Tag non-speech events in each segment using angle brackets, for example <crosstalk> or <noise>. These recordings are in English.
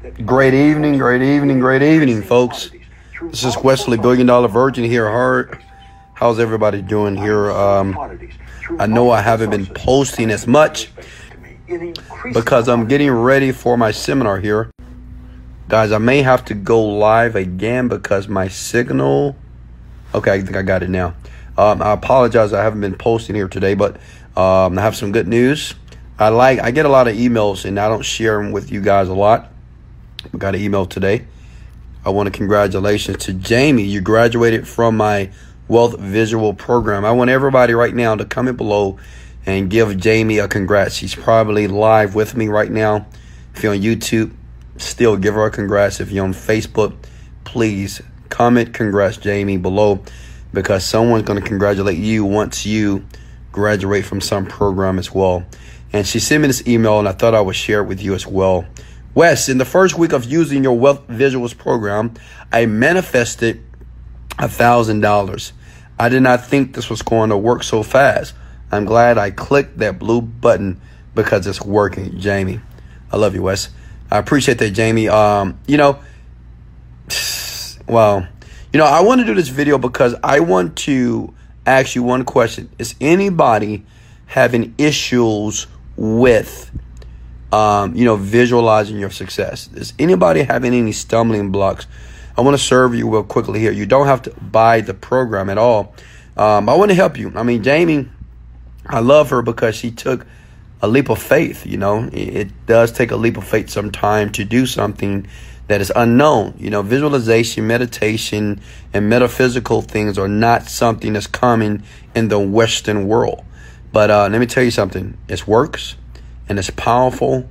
Great evening, great evening, great evening, folks. This is Wesley Billion Dollar Virgin here. Heart. How's everybody doing here? Um, I know I haven't been posting as much because I'm getting ready for my seminar here. Guys, I may have to go live again because my signal. Okay, I think I got it now. Um, I apologize, I haven't been posting here today, but um, I have some good news. I like I get a lot of emails and I don't share them with you guys a lot. I got an email today. I want to congratulations to Jamie. You graduated from my wealth visual program. I want everybody right now to comment below and give Jamie a congrats. She's probably live with me right now. If you're on YouTube, still give her a congrats. If you're on Facebook, please comment congrats Jamie below because someone's going to congratulate you once you graduate from some program as well. And she sent me this email, and I thought I would share it with you as well. Wes, in the first week of using your Wealth Visuals program, I manifested a thousand dollars. I did not think this was going to work so fast. I'm glad I clicked that blue button because it's working, Jamie. I love you, Wes. I appreciate that, Jamie. Um, you know, <sighs> well, you know, I want to do this video because I want to ask you one question. Is anybody having issues with, um, you know, visualizing your success? Does anybody having any stumbling blocks? I want to serve you real quickly here. You don't have to buy the program at all. Um, I want to help you. I mean, Jamie, I love her because she took a leap of faith. You know, it, it does take a leap of faith sometime to do something that is unknown. You know, visualization, meditation, and metaphysical things are not something that's common in the Western world. But uh, let me tell you something. It works and it's powerful.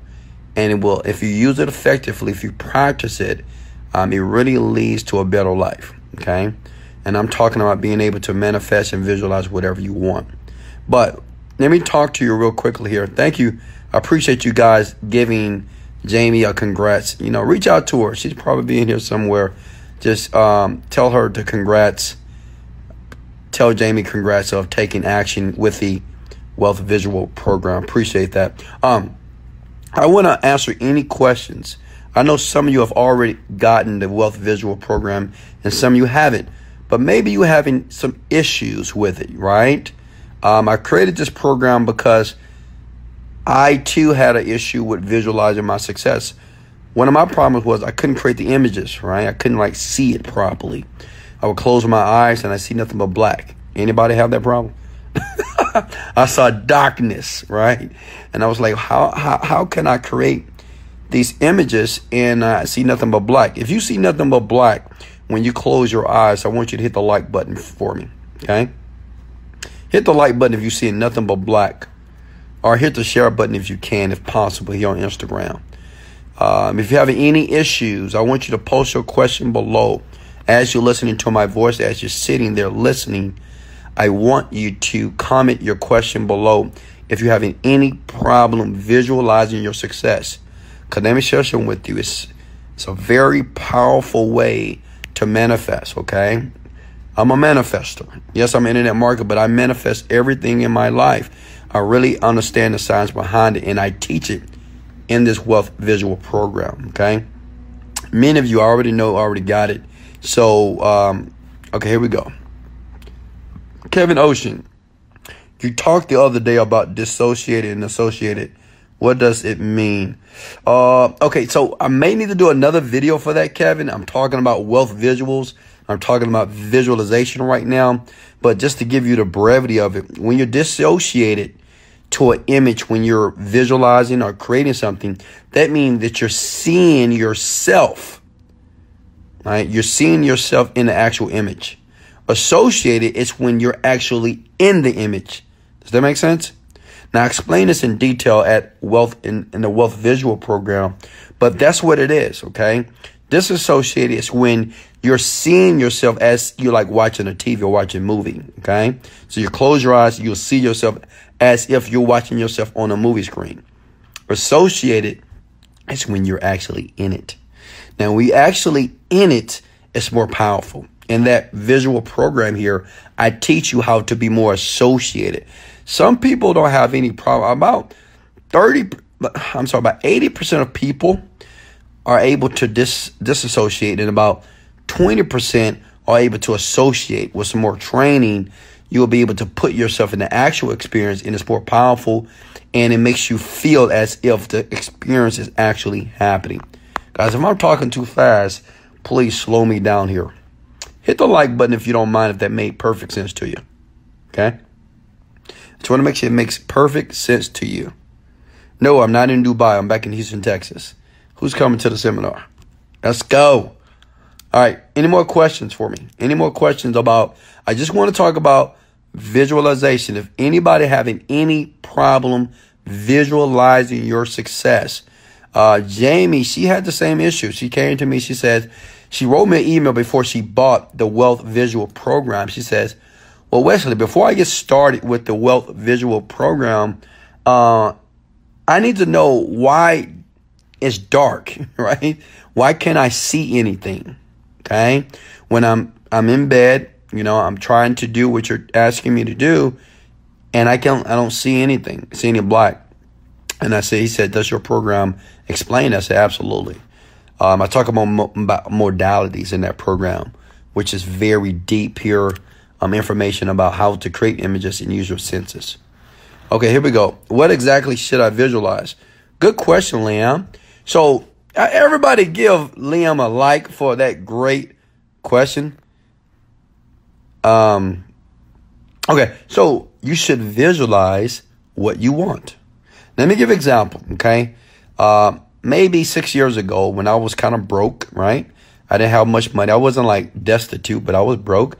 And it will, if you use it effectively, if you practice it, um, it really leads to a better life. Okay. And I'm talking about being able to manifest and visualize whatever you want. But let me talk to you real quickly here. Thank you. I appreciate you guys giving Jamie a congrats. You know, reach out to her. She's probably in here somewhere. Just um, tell her to congrats. Tell Jamie congrats of taking action with the Wealth Visual Program. Appreciate that. Um, I want to answer any questions. I know some of you have already gotten the Wealth Visual Program, and some of you haven't. But maybe you're having some issues with it, right? Um, I created this program because I too had an issue with visualizing my success. One of my problems was I couldn't create the images, right? I couldn't like see it properly. I would close my eyes and I see nothing but black. Anybody have that problem? <laughs> <laughs> I saw darkness, right? And I was like, how, how, how can I create these images and I see nothing but black? If you see nothing but black when you close your eyes, I want you to hit the like button for me, okay? Hit the like button if you see nothing but black, or hit the share button if you can, if possible, here on Instagram. Um, if you have any issues, I want you to post your question below as you're listening to my voice, as you're sitting there listening I want you to comment your question below if you're having any problem visualizing your success. Because let me share something with you. It's, it's a very powerful way to manifest, okay? I'm a manifester. Yes, I'm in that market, but I manifest everything in my life. I really understand the science behind it, and I teach it in this wealth visual program, okay? Many of you already know, already got it. So, um, okay, here we go. Kevin Ocean, you talked the other day about dissociated and associated. What does it mean? Uh, okay, so I may need to do another video for that, Kevin. I'm talking about wealth visuals. I'm talking about visualization right now. But just to give you the brevity of it, when you're dissociated to an image, when you're visualizing or creating something, that means that you're seeing yourself. Right? You're seeing yourself in the actual image. Associated is when you're actually in the image. Does that make sense? Now, I explain this in detail at Wealth in, in the Wealth Visual Program, but that's what it is, okay? Disassociated is when you're seeing yourself as you're like watching a TV or watching a movie, okay? So you close your eyes, you'll see yourself as if you're watching yourself on a movie screen. Associated is when you're actually in it. Now, we actually in it, it's more powerful in that visual program here, I teach you how to be more associated. Some people don't have any problem. About 30, I'm sorry, about 80% of people are able to dis- disassociate, and about 20% are able to associate with some more training. You will be able to put yourself in the actual experience, and it's more powerful, and it makes you feel as if the experience is actually happening. Guys, if I'm talking too fast, please slow me down here. Hit the like button if you don't mind, if that made perfect sense to you. Okay? I just want to make sure it makes perfect sense to you. No, I'm not in Dubai. I'm back in Houston, Texas. Who's coming to the seminar? Let's go. All right. Any more questions for me? Any more questions about? I just want to talk about visualization. If anybody having any problem visualizing your success, uh, Jamie, she had the same issue. She came to me. She says she wrote me an email before she bought the Wealth Visual Program. She says, "Well, Wesley, before I get started with the Wealth Visual Program, uh, I need to know why it's dark, <laughs> right? Why can't I see anything? Okay. When I'm, I'm in bed, you know, I'm trying to do what you're asking me to do and I can't, I don't see anything, see any black. And I say, he said, does your program explain? I said, absolutely. Um, I talk about, about modalities in that program, which is very deep here, um, information about how to create images and use your senses. Okay, here we go. What exactly should I visualize? Good question, Liam. So uh, everybody give Liam a like for that great question. Um, okay, so you should visualize what you want. Let me give example. Okay, uh, maybe six years ago when I was kind of broke, right? I didn't have much money. I wasn't like destitute, but I was broke.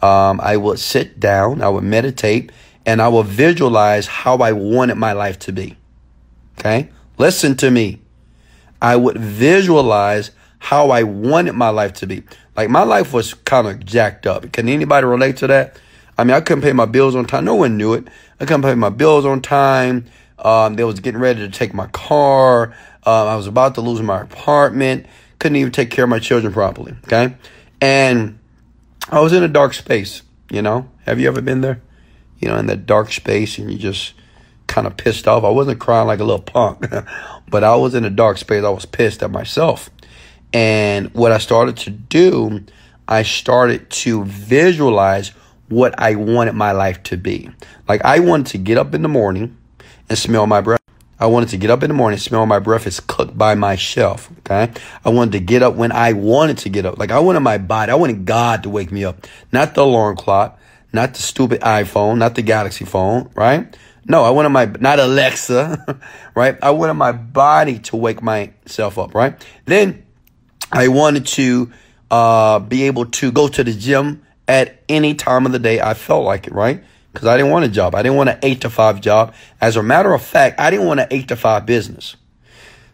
Um, I would sit down, I would meditate, and I would visualize how I wanted my life to be. Okay, listen to me. I would visualize how I wanted my life to be. Like my life was kind of jacked up. Can anybody relate to that? I mean, I couldn't pay my bills on time. No one knew it. I couldn't pay my bills on time. Um, they was getting ready to take my car. Um, I was about to lose my apartment. Couldn't even take care of my children properly. Okay. And I was in a dark space, you know. Have you ever been there? You know, in that dark space and you just kind of pissed off. I wasn't crying like a little punk, <laughs> but I was in a dark space. I was pissed at myself. And what I started to do, I started to visualize what I wanted my life to be. Like I wanted to get up in the morning and smell my breath. I wanted to get up in the morning, smell my breakfast cooked by myself. Okay. I wanted to get up when I wanted to get up. Like I wanted my body. I wanted God to wake me up, not the alarm clock, not the stupid iPhone, not the Galaxy phone, right? No, I wanted my, not Alexa, <laughs> right? I wanted my body to wake myself up, right? Then I wanted to uh, be able to go to the gym at any time of the day I felt like it, right? Because I didn't want a job. I didn't want an eight to five job. As a matter of fact, I didn't want an eight to five business.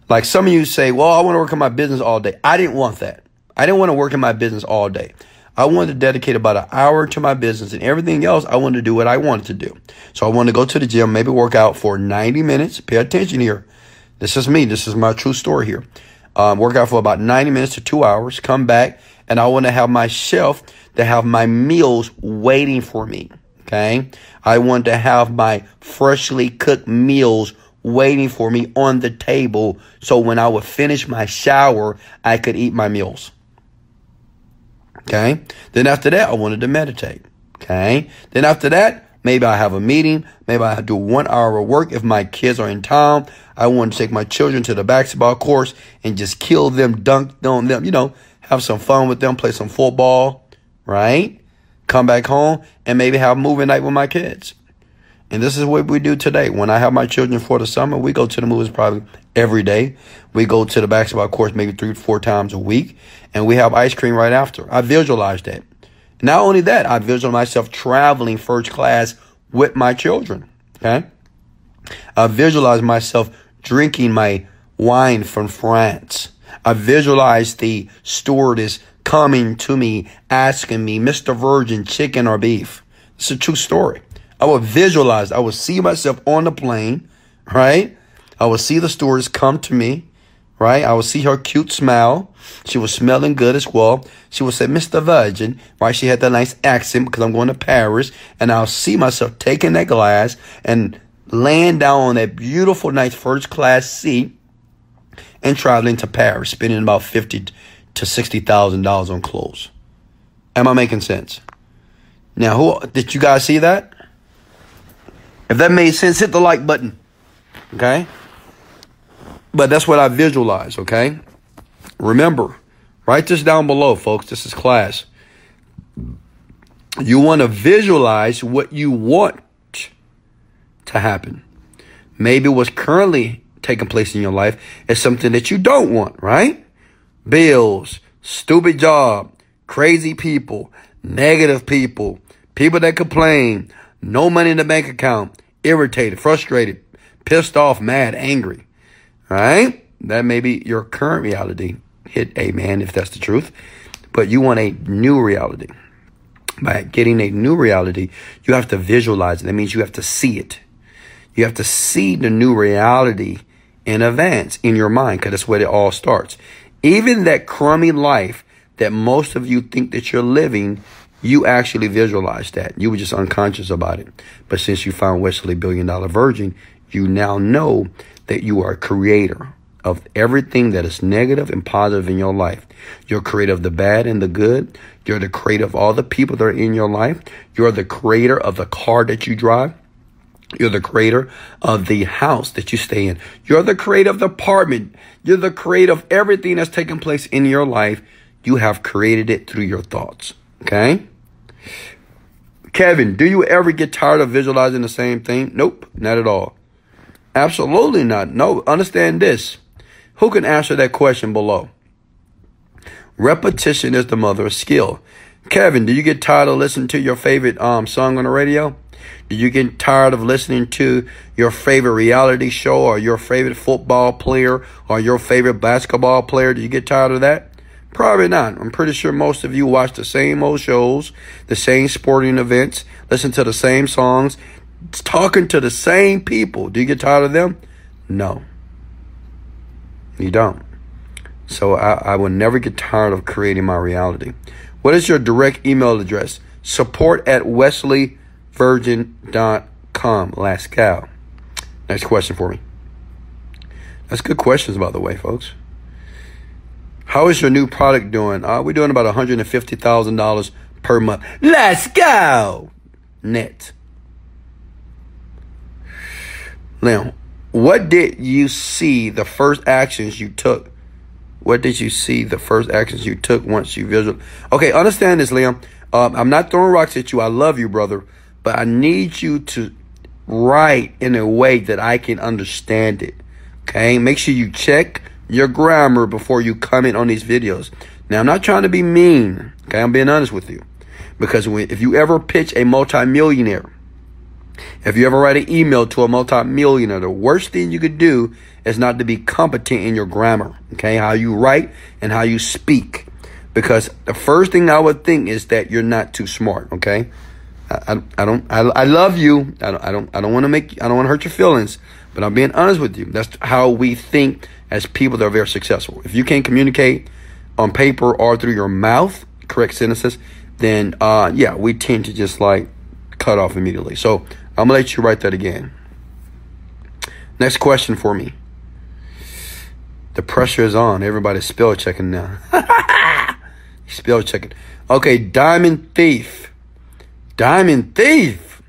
Like some of you say, well, I want to work in my business all day. I didn't want that. I didn't want to work in my business all day. I wanted to dedicate about an hour to my business and everything else. I wanted to do what I wanted to do. So I wanted to go to the gym, maybe work out for 90 minutes. Pay attention here. This is me. This is my true story here. Um, work out for about 90 minutes to two hours, come back, and I want to have my shelf to have my meals waiting for me. Okay. I want to have my freshly cooked meals waiting for me on the table. So when I would finish my shower, I could eat my meals. Okay. Then after that, I wanted to meditate. Okay. Then after that, maybe I have a meeting. Maybe I do one hour of work. If my kids are in town, I want to take my children to the basketball course and just kill them, dunk on them, you know, have some fun with them, play some football, right? Come back home and maybe have a movie night with my kids. And this is what we do today. When I have my children for the summer, we go to the movies probably every day. We go to the basketball course maybe three, four times a week, and we have ice cream right after. I visualize that. Not only that, I visualize myself traveling first class with my children. Okay. I visualize myself drinking my wine from France. I visualize the stewardess coming to me asking me, Mr. Virgin, chicken or beef. It's a true story. I would visualize, I would see myself on the plane, right? I would see the stewardess come to me, right? I would see her cute smile. She was smelling good as well. She would say, Mr. Virgin, right? She had that nice accent because I'm going to Paris. And I'll see myself taking that glass and laying down on that beautiful, nice first class seat. and traveling to Paris, spending about fifty to sixty thousand dollars on clothes. Am I making sense? Now, who did you guys see that? If that made sense, hit the like button. Okay? But that's what I visualize, okay? Remember, write this down below, folks. This is class. You want to visualize what you want to happen. Maybe what's currently taking place in your life is something that you don't want, right? Bills, stupid job, crazy people, negative people, people that complain, no money in the bank account, irritated, frustrated, pissed off, mad, angry. All right? That may be your current reality. Hit amen if that's the truth. But you want a new reality. By getting a new reality, you have to visualize it. That means you have to see it. You have to see the new reality in advance in your mind because that's where it all starts. Even that crummy life that most of you think that you're living, you actually visualize that. You were just unconscious about it. But since you found Wesley Billion Dollar Virgin, you now know that you are a creator of everything that is negative and positive in your life. You're creator of the bad and the good. You're the creator of all the people that are in your life. You're the creator of the car that you drive. You're the creator of the house that you stay in. You're the creator of the apartment. You're the creator of everything that's taking place in your life. You have created it through your thoughts. Okay? Kevin, do you ever get tired of visualizing the same thing? Nope, not at all. Absolutely not. No, understand this. Who can answer that question below? Repetition is the mother of skill. Kevin, do you get tired of listening to your favorite um, song on the radio? Do you get tired of listening to your favorite reality show or your favorite football player or your favorite basketball player? Do you get tired of that? Probably not. I'm pretty sure most of you watch the same old shows, the same sporting events, listen to the same songs, talking to the same people. Do you get tired of them? No. You don't. So I, I will never get tired of creating my reality. What is your direct email address? Support at Wesley virgin.com. Lascal. Next question for me. That's good questions, by the way, folks. How is your new product doing? Uh, we're doing about $150,000 per month. Let's go! Net. Now, what did you see the first actions you took? What did you see the first actions you took once you visual? Okay, understand this, Liam. Um, I'm not throwing rocks at you. I love you, brother but I need you to write in a way that I can understand it. Okay, make sure you check your grammar before you comment on these videos. Now, I'm not trying to be mean. Okay, I'm being honest with you. Because when, if you ever pitch a multimillionaire, if you ever write an email to a multimillionaire, the worst thing you could do is not to be competent in your grammar. Okay, how you write and how you speak. Because the first thing I would think is that you're not too smart. Okay, I, I don't I, I love you. I don't I don't I don't want to make I don't want to hurt your feelings, but I'm being honest with you. That's how we think as people that are very successful. If you can't communicate on paper or through your mouth, correct sentences, then uh, yeah, we tend to just like cut off immediately. So I'm gonna let you write that again. Next question for me. The pressure is on. Everybody's spell checking now. <laughs> spell checking. Okay, Diamond Thief. Diamond Thief.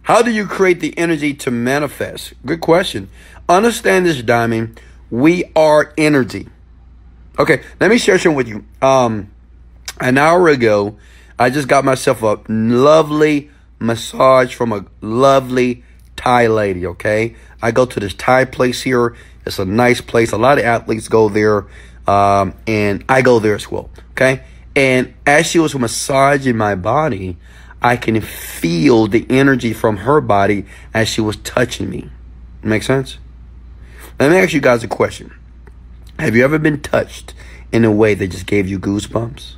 How do you create the energy to manifest? Good question. Understand this, Diamond. We are energy. Okay, let me share something with you. Um, an hour ago, I just got myself a lovely massage from a lovely Thai lady. Okay, I go to this Thai place here. It's a nice place. A lot of athletes go there, um, and I go there as well. Okay, and as she was massaging my body, I can feel the energy from her body as she was touching me. Make sense? Let me ask you guys a question. Have you ever been touched in a way that just gave you goosebumps?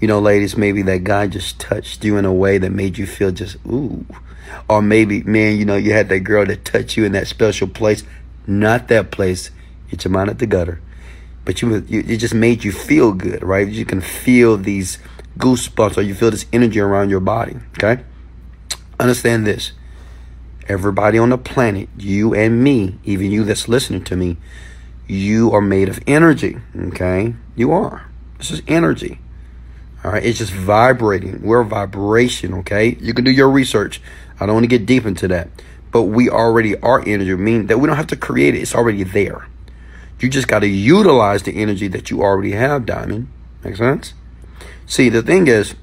You know, ladies, maybe that guy just touched you in a way that made you feel just ooh. Or maybe, man, you know, you had that girl that touched you in that special place. Not that place. Get your mind at the gutter. But you, you it just made you feel good, right? You can feel these goosebumps or you feel this energy around your body. Okay? Understand this. Everybody on the planet, you and me, even you that's listening to me, you are made of energy. Okay, you are. This is energy. All right, it's just vibrating. We're vibration. Okay, you can do your research. I don't want to get deep into that, but we already are energy. Meaning that we don't have to create it. It's already there. You just got to utilize the energy that you already have, Diamond. Make sense? See, the thing is,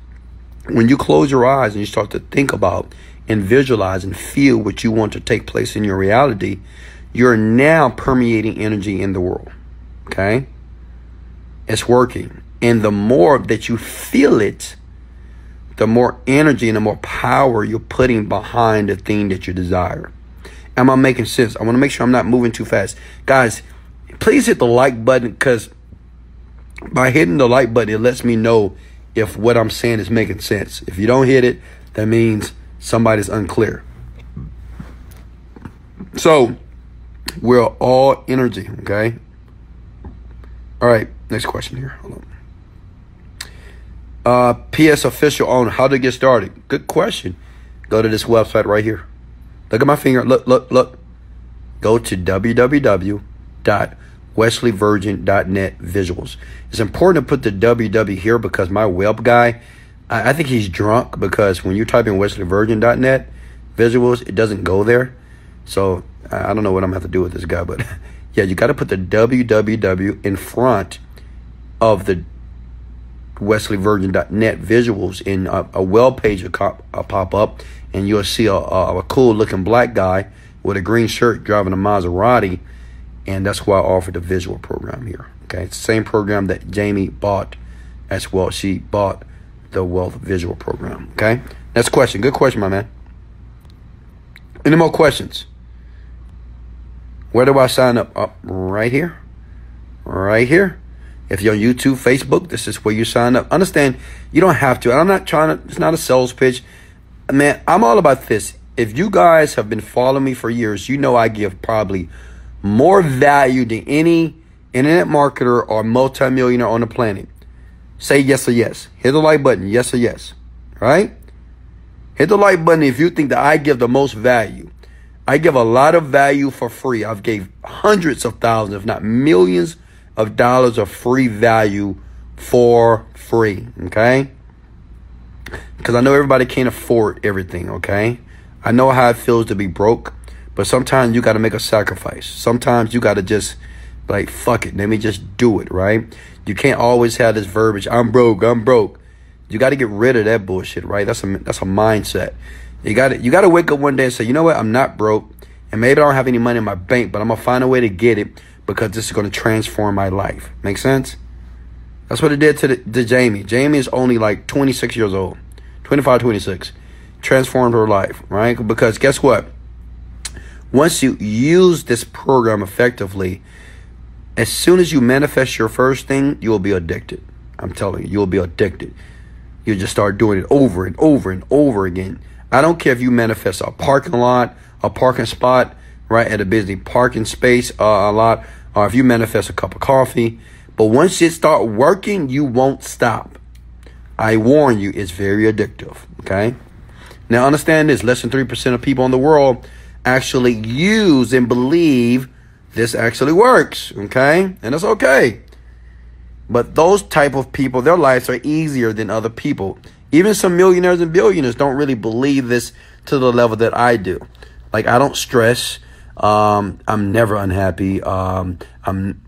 when you close your eyes and you start to think about and visualize and feel what you want to take place in your reality, you're now permeating energy in the world. Okay? It's working. And the more that you feel it, the more energy and the more power you're putting behind the thing that you desire. Am I making sense? I want to make sure I'm not moving too fast. Guys, please hit the like button because by hitting the like button, it lets me know if what I'm saying is making sense. If you don't hit it, that means somebody's unclear. So, we're all energy, okay? All right, next question here. Hold on. Uh, PS official on how to get started. Good question. Go to this website right here. Look at my finger. Look, look, look. Go to www.wesleyvirgin.net visuals. It's important to put the www here because my web guy, I, I think he's drunk because when you type in wesleyvirgin.net visuals, it doesn't go there. So I don't know what I'm gonna have to do with this guy, but <laughs> yeah, you got to put the www in front of the wesleyvirgin.net visuals in a, a web page will cop, uh, pop up and you'll see a, a, a, cool looking black guy with a green shirt driving a Maserati and that's why I offered the visual program here okay? It's the same program that Jamie bought as well. She bought the wealth visual program okay? Next question. Good question my man. Any more questions? Where do I sign up? Up right here. Right here. If you're on YouTube, Facebook, this is where you sign up. Understand, you don't have to. I'm not trying to, it's not a sales pitch. Man, I'm all about this. If you guys have been following me for years, you know I give probably more value than any internet marketer or multimillionaire on the planet. Say yes or yes. Hit the like button, yes or yes. Right? Hit the like button if you think that I give the most value. I give a lot of value for free. I've gave hundreds of thousands, if not millions of dollars of free value for free. Okay? Because I know everybody can't afford everything. Okay? I know how it feels to be broke, but sometimes you got to make a sacrifice. Sometimes you got to just like fuck it. Let me just do it. Right? You can't always have this verbiage. I'm broke. I'm broke. You got to get rid of that bullshit. Right? That's a that's a mindset. You got to you got to wake up one day and say, you know what? I'm not broke, and maybe I don't have any money in my bank, but I'm gonna find a way to get it because this is to transform my life. Make sense? That's what it did to, the, to Jamie. Jamie is only like 26 years old, 25, 26. Transformed her life, right? Because guess what? Once you use this program effectively, as soon as you manifest your first thing, you will be addicted. I'm telling you, you'll be addicted. You'll just start doing it over and over and over again. I don't care if you manifest a parking lot, a parking spot, right at a busy parking space uh, a lot, or if you manifest a cup of coffee. But once it start working, you won't stop. I warn you, it's very addictive. Okay. Now understand this: less than three percent of people in the world actually use and believe this actually works. Okay, and it's okay. But those type of people, their lives are easier than other people. Even some millionaires and billionaires don't really believe this to the level that I do. Like I don't stress. Um, I'm never unhappy. Um, I'm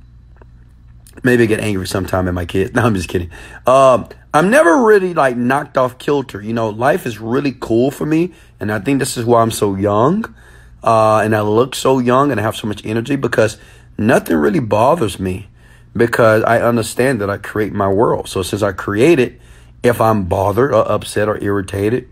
maybe I get angry sometime at my kids. <laughs> No, I'm just kidding. Um, I'm never really like knocked off kilter. You know, life is really cool for me, and I think this is why I'm so young, uh, and I look so young and I have so much energy because nothing really bothers me because I understand that I create my world. So since I create it, if I'm bothered or upset or irritated,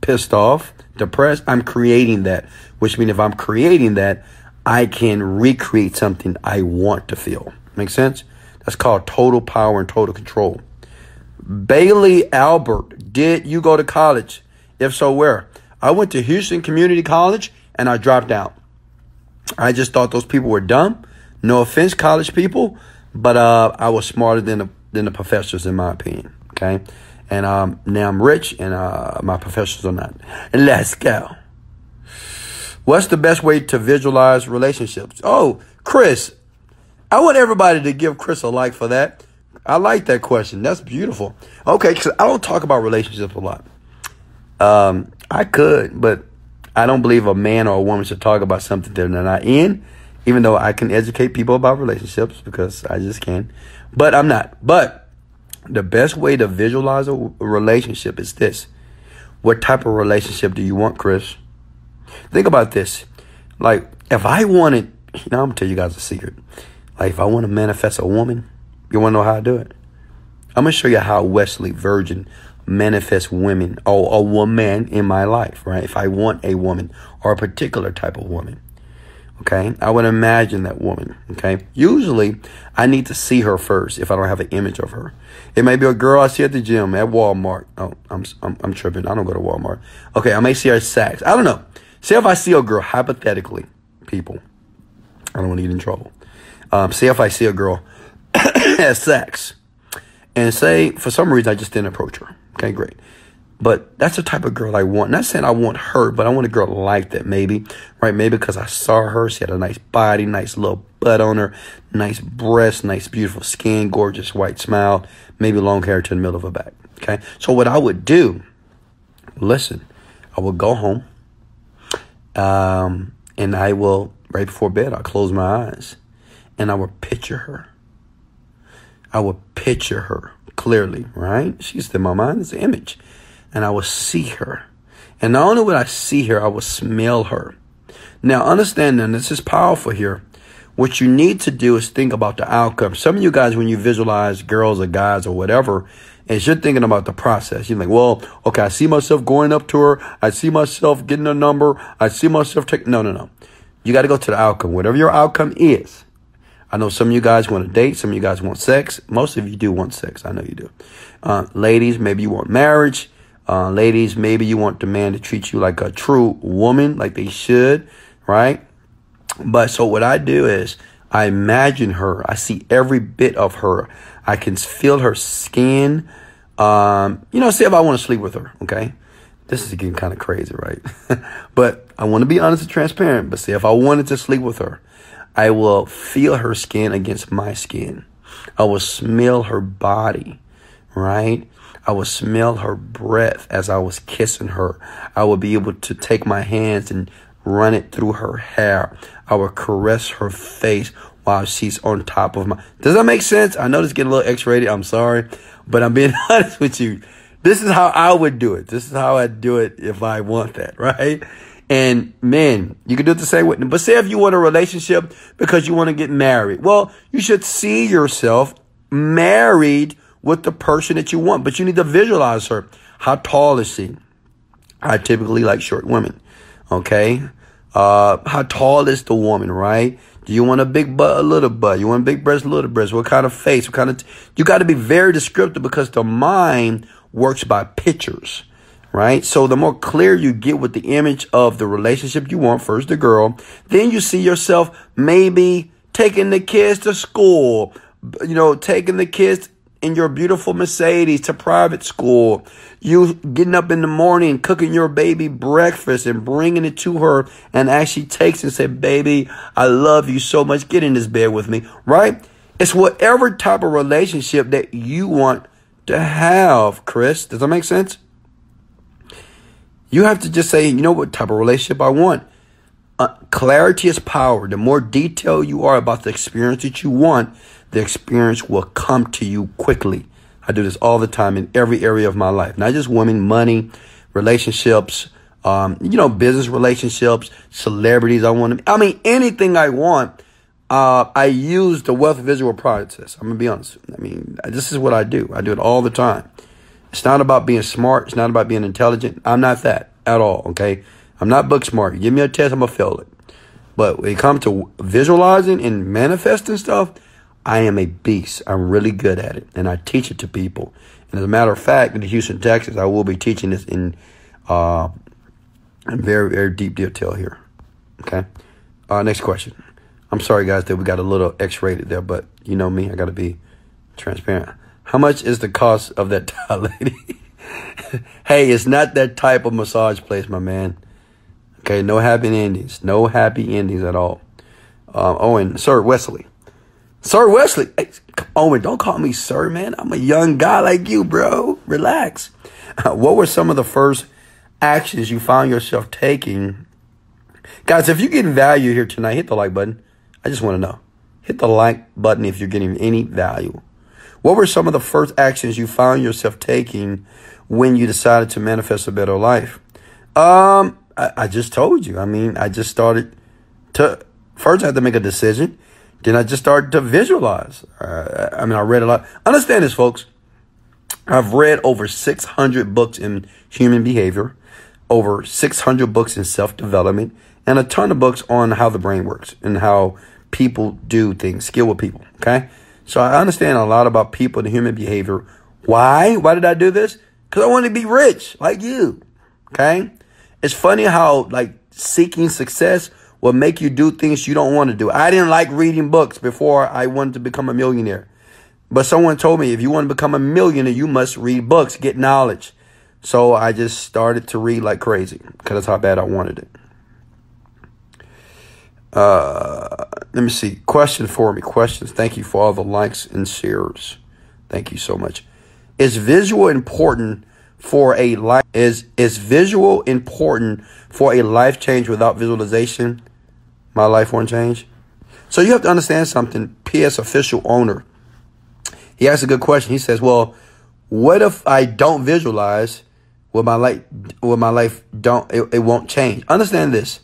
pissed off, depressed, I'm creating that. Which means if I'm creating that, I can recreate something I want to feel. Make sense? That's called total power and total control. Bailey Albert, did you go to college? If so, where? I went to Houston Community College and I dropped out. I just thought those people were dumb. No offense, college people, but uh, I was smarter than the, than the professors, in my opinion. Okay, and um, now I'm rich, and uh, my professors are not. And <laughs> Let's go. What's the best way to visualize relationships? Oh, Chris, I want everybody to give Chris a like for that. I like that question. That's beautiful. Okay, because I don't talk about relationships a lot. Um, I could, but I don't believe a man or a woman should talk about something that they're not in, even though I can educate people about relationships because I just can. But I'm not. But the best way to visualize a relationship is this. What type of relationship do you want, Chris? Think about this. Like, if I wanted, you know, I'm gonna tell you guys a secret. Like, if I want to manifest a woman, you want to know how I do it? I'm gonna show you how Wesley Virgin manifests women or a woman in my life, right? If I want a woman or a particular type of woman. Okay, I would imagine that woman. Okay, usually I need to see her first if I don't have an image of her. It may be a girl I see at the gym, at Walmart. Oh, I'm I'm, I'm tripping. I don't go to Walmart. Okay, I may see her at Saks. I don't know. Say if I see a girl, hypothetically, people, I don't want to get in trouble. Um, say if I see a girl <coughs> at Saks, and say for some reason I just didn't approach her. Okay, great. But that's the type of girl I want. Not saying I want her, but I want a girl like that, maybe. Right? Maybe because I saw her. She had a nice body, nice little butt on her, nice breasts, nice beautiful skin, gorgeous white smile, maybe long hair to the middle of her back. Okay? So what I would do, listen, I would go home. Um, and I will, right before bed, I'll close my eyes and I will picture her. I will picture her clearly, right? She's in my mind, it's an image and I will see her. And not only would I see her, I will smell her. Now, understand then, this is powerful here. What you need to do is think about the outcome. Some of you guys, when you visualize girls or guys or whatever, is you're thinking about the process. You're like, well, okay, I see myself going up to her. I see myself getting a number. I see myself taking, no, no, no. You got to go to the outcome. Whatever your outcome is. I know some of you guys want to date. Some of you guys want sex. Most of you do want sex. I know you do. Uh, ladies, maybe you want marriage. Uh, ladies, maybe you want the man to treat you like a true woman, like they should, right? But so what I do is I imagine her. I see every bit of her. I can feel her skin. Um, you know, say if I want to sleep with her, okay? This is getting kind of crazy, right? <laughs> but I want to be honest and transparent. But say if I wanted to sleep with her, I will feel her skin against my skin. I will smell her body, right? I would smell her breath as I was kissing her. I would be able to take my hands and run it through her hair. I would caress her face while she's on top of my. Does that make sense? I know this getting a little X-rated. I'm sorry, but I'm being <laughs> honest with you. This is how I would do it. This is how I'd do it if I want that, right? And men, you can do it the same way. But say if you want a relationship because you want to get married, well, you should see yourself married with the person that you want, but you need to visualize her. How tall is she? I typically like short women. Okay. Uh, how tall is the woman, right? Do you want a big butt, a little butt? You want big breast, little breast? What kind of face? What kind of, t- you got to be very descriptive because the mind works by pictures, right? So the more clear you get with the image of the relationship you want, first the girl, then you see yourself maybe taking the kids to school, you know, taking the kids in your beautiful Mercedes to private school. You getting up in the morning, cooking your baby breakfast and bringing it to her. And she takes and say, baby, I love you so much. Get in this bed with me, right? It's whatever type of relationship that you want to have, Chris. Does that make sense? You have to just say, you know what type of relationship I want. Uh, clarity is power. The more detailed you are about the experience that you want, the experience will come to you quickly. I do this all the time in every area of my life, not just women, money, relationships, um, you know, business relationships, celebrities. I want to, I mean, anything I want. Uh, I use the wealth visual process. I'm gonna be honest. I mean, this is what I do. I do it all the time. It's not about being smart. It's not about being intelligent. I'm not that at all. Okay. I'm not book smart. Give me a test. I'm gonna fail it. But when it comes to visualizing and manifesting stuff, I am a beast. I'm really good at it, and I teach it to people. And as a matter of fact, in Houston, Texas, I will be teaching this in, uh, in very, very deep detail here. Okay. Uh, next question. I'm sorry, guys, that we got a little X-rated there, but you know me, I got to be transparent. How much is the cost of that <laughs> tile lady? hey, it's not that type of massage place, my man. Okay, no happy endings. No happy endings at all. Um, and Sir Wesley. Sir Wesley, hey, Owen, don't call me sir, man. I'm a young guy like you, bro. Relax. what were some of the first actions you found yourself taking? Guys, if you're getting value here tonight, hit the like button. I just want to know. Hit the like button if you're getting any value. What were some of the first actions you found yourself taking when you decided to manifest a better life? Um, I, I just told you. I mean, I just started to first I had to make a decision. Then I just started to visualize. Uh, I mean, I read a lot. Understand this, folks. I've read over 600 books in human behavior, over 600 books in self development, and a ton of books on how the brain works and how people do things, skill with people. Okay. So I understand a lot about people and human behavior. Why? Why did I do this? Because I want to be rich like you. Okay. It's funny how like seeking success will make you do things you don't want to do. I didn't like reading books before I wanted to become a millionaire. But someone told me if you want to become a millionaire, you must read books, get knowledge. So I just started to read like crazy because that's how bad I wanted it. Uh, let me see. Question for me. Questions. Thank you for all the likes and shares. Thank you so much. Is visual important for a life? Is is visual important for a life change without visualization? My life won't change. So you have to understand something. PS official owner. He asked a good question. He says, "Well, what if I don't visualize? Will my life? Will my life don't? It, it won't change. Understand this."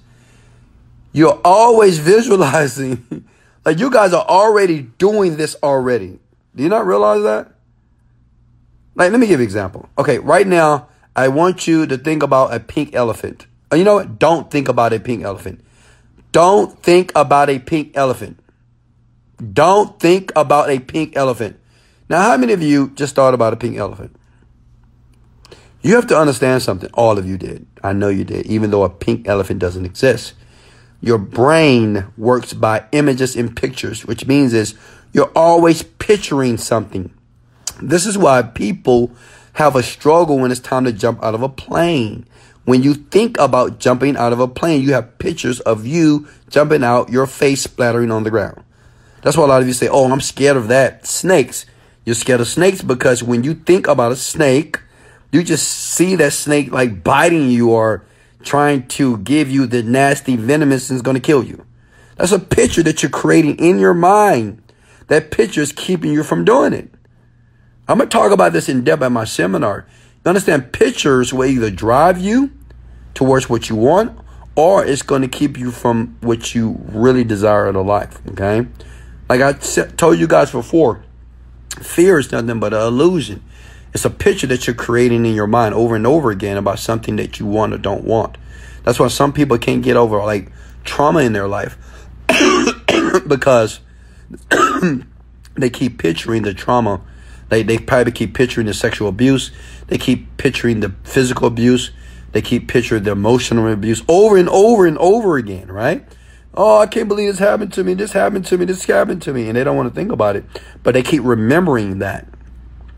You're always visualizing. <laughs> like you guys are already doing this already. Do you not realize that? Like, let me give you an example. Okay, right now, I want you to think about a pink elephant. And you know what? Don't think about a pink elephant. Don't think about a pink elephant. Don't think about a pink elephant. Now, how many of you just thought about a pink elephant? You have to understand something. All of you did. I know you did, even though a pink elephant doesn't exist. Your brain works by images and pictures, which means is you're always picturing something. This is why people have a struggle when it's time to jump out of a plane. When you think about jumping out of a plane, you have pictures of you jumping out, your face splattering on the ground. That's why a lot of you say, Oh, I'm scared of that. Snakes. You're scared of snakes because when you think about a snake, you just see that snake like biting you or trying to give you the nasty venomous is going to kill you. That's a picture that you're creating in your mind. That picture is keeping you from doing it. I'm going to talk about this in depth at my seminar. You understand pictures will either drive you towards what you want or it's going to keep you from what you really desire in life. Okay. Like I told you guys before, fear is nothing but an illusion. It's a picture that you're creating in your mind over and over again about something that you want or don't want. That's why some people can't get over like trauma in their life <coughs> because <coughs> they keep picturing the trauma. They, they probably keep picturing the sexual abuse. They keep picturing the physical abuse. They keep picturing the emotional abuse over and over and over again, right? Oh, I can't believe this happened to me. This happened to me. This happened to me. And they don't want to think about it. But they keep remembering that.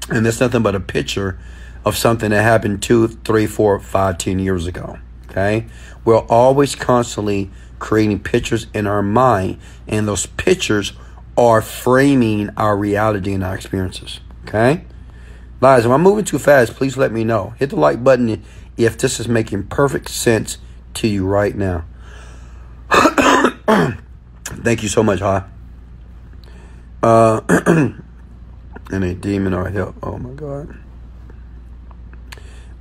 And that's nothing but a picture of something that happened two, three, four, five, ten years ago. Okay? We're always constantly creating pictures in our mind, and those pictures are framing our reality and our experiences. Okay? Guys, if I'm moving too fast, please let me know. Hit the like button if this is making perfect sense to you right now. <coughs> Thank you so much, Hi. Uh, <clears throat> and a demon or hell. Oh my God.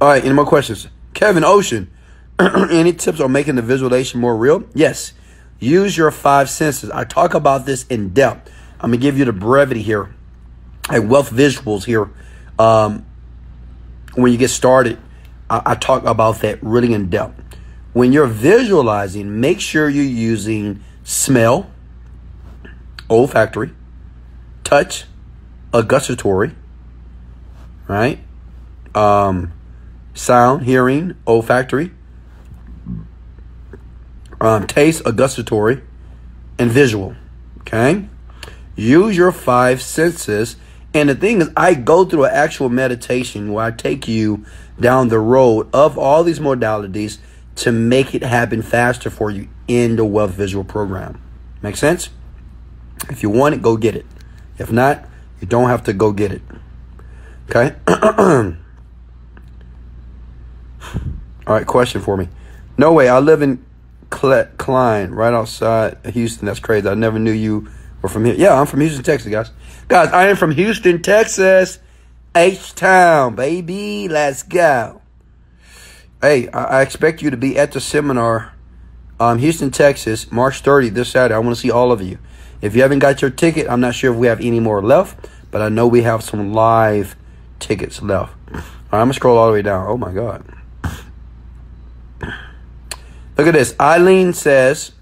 All right, any more questions? Kevin Ocean, <clears throat> any tips on making the visualization more real? Yes. Use your five senses. I talk about this in depth. I'm gonna give you the brevity here. I wealth visuals here. Um, when you get started, I, I talk about that really in depth. When you're visualizing, make sure you're using smell, olfactory, touch, a gustatory, right? Um, sound, hearing, olfactory, um, taste, a gustatory, and visual. Okay? Use your five senses. And the thing is, I go through an actual meditation where I take you down the road of all these modalities to make it happen faster for you in the Wealth Visual program. Make sense? If you want it, go get it. If not, you don't have to go get it. Okay? <clears throat> All right, question for me. No way. I live in Klein, right outside Houston. That's crazy. I never knew you were from here. Yeah, I'm from Houston, Texas, guys. Guys, I am from Houston, Texas. H Town, baby. Let's go. Hey, I, I expect you to be at the seminar, um, Houston, Texas, March 30, this Saturday. I want to see all of you. If you haven't got your ticket, I'm not sure if we have any more left, but I know we have some live tickets left. All right, I'm going to scroll all the way down. Oh, my God. Look at this. Eileen says,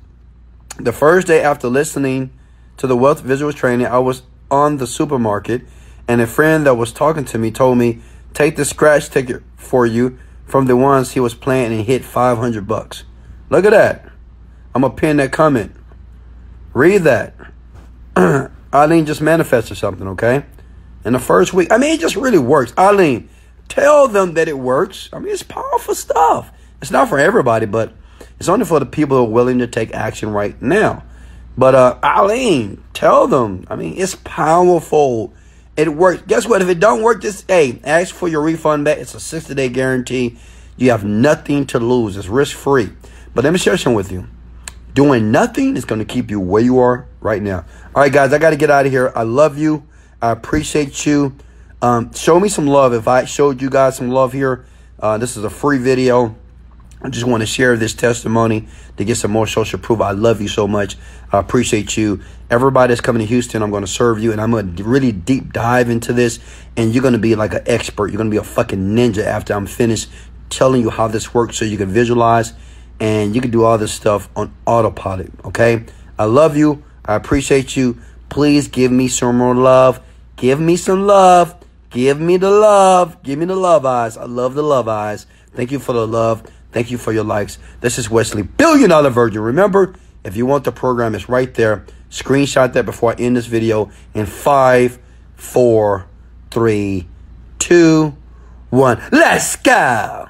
the first day after listening to the wealth visuals training, I was on the supermarket and a friend that was talking to me told me, take the scratch ticket for you from the ones he was playing and hit 500 bucks. Look at that. I'm going to pin that comment. Read that. <clears throat> Eileen just manifested something, okay? In the first week. I mean, it just really works. Eileen, tell them that it works. I mean, it's powerful stuff. It's not for everybody, but it's only for the people who are willing to take action right now. But uh Eileen, tell them. I mean, it's powerful. It works. Guess what? If it don't work, just hey, ask for your refund back. It's a 60 day guarantee. You have nothing to lose. It's risk free. But let me share something with you. Doing nothing is going to keep you where you are right now. All right, guys, I got to get out of here. I love you. I appreciate you. Um, show me some love. If I showed you guys some love here, uh, this is a free video. I just want to share this testimony to get some more social proof. I love you so much. I appreciate you. Everybody that's coming to Houston, I'm going to serve you and I'm going to really deep dive into this. And you're going to be like an expert. You're going to be a fucking ninja after I'm finished telling you how this works so you can visualize and you can do all this stuff on autopilot. Okay. I love you. I appreciate you. Please give me some more love. Give me some love. Give me the love. Give me the love eyes. I love the love eyes. Thank you for the love. Thank you for your likes. This is Wesley, Billion Dollar Virgin. Remember, if you want the program, it's right there. Screenshot that before I end this video in five, four, three, two, one. Let's go.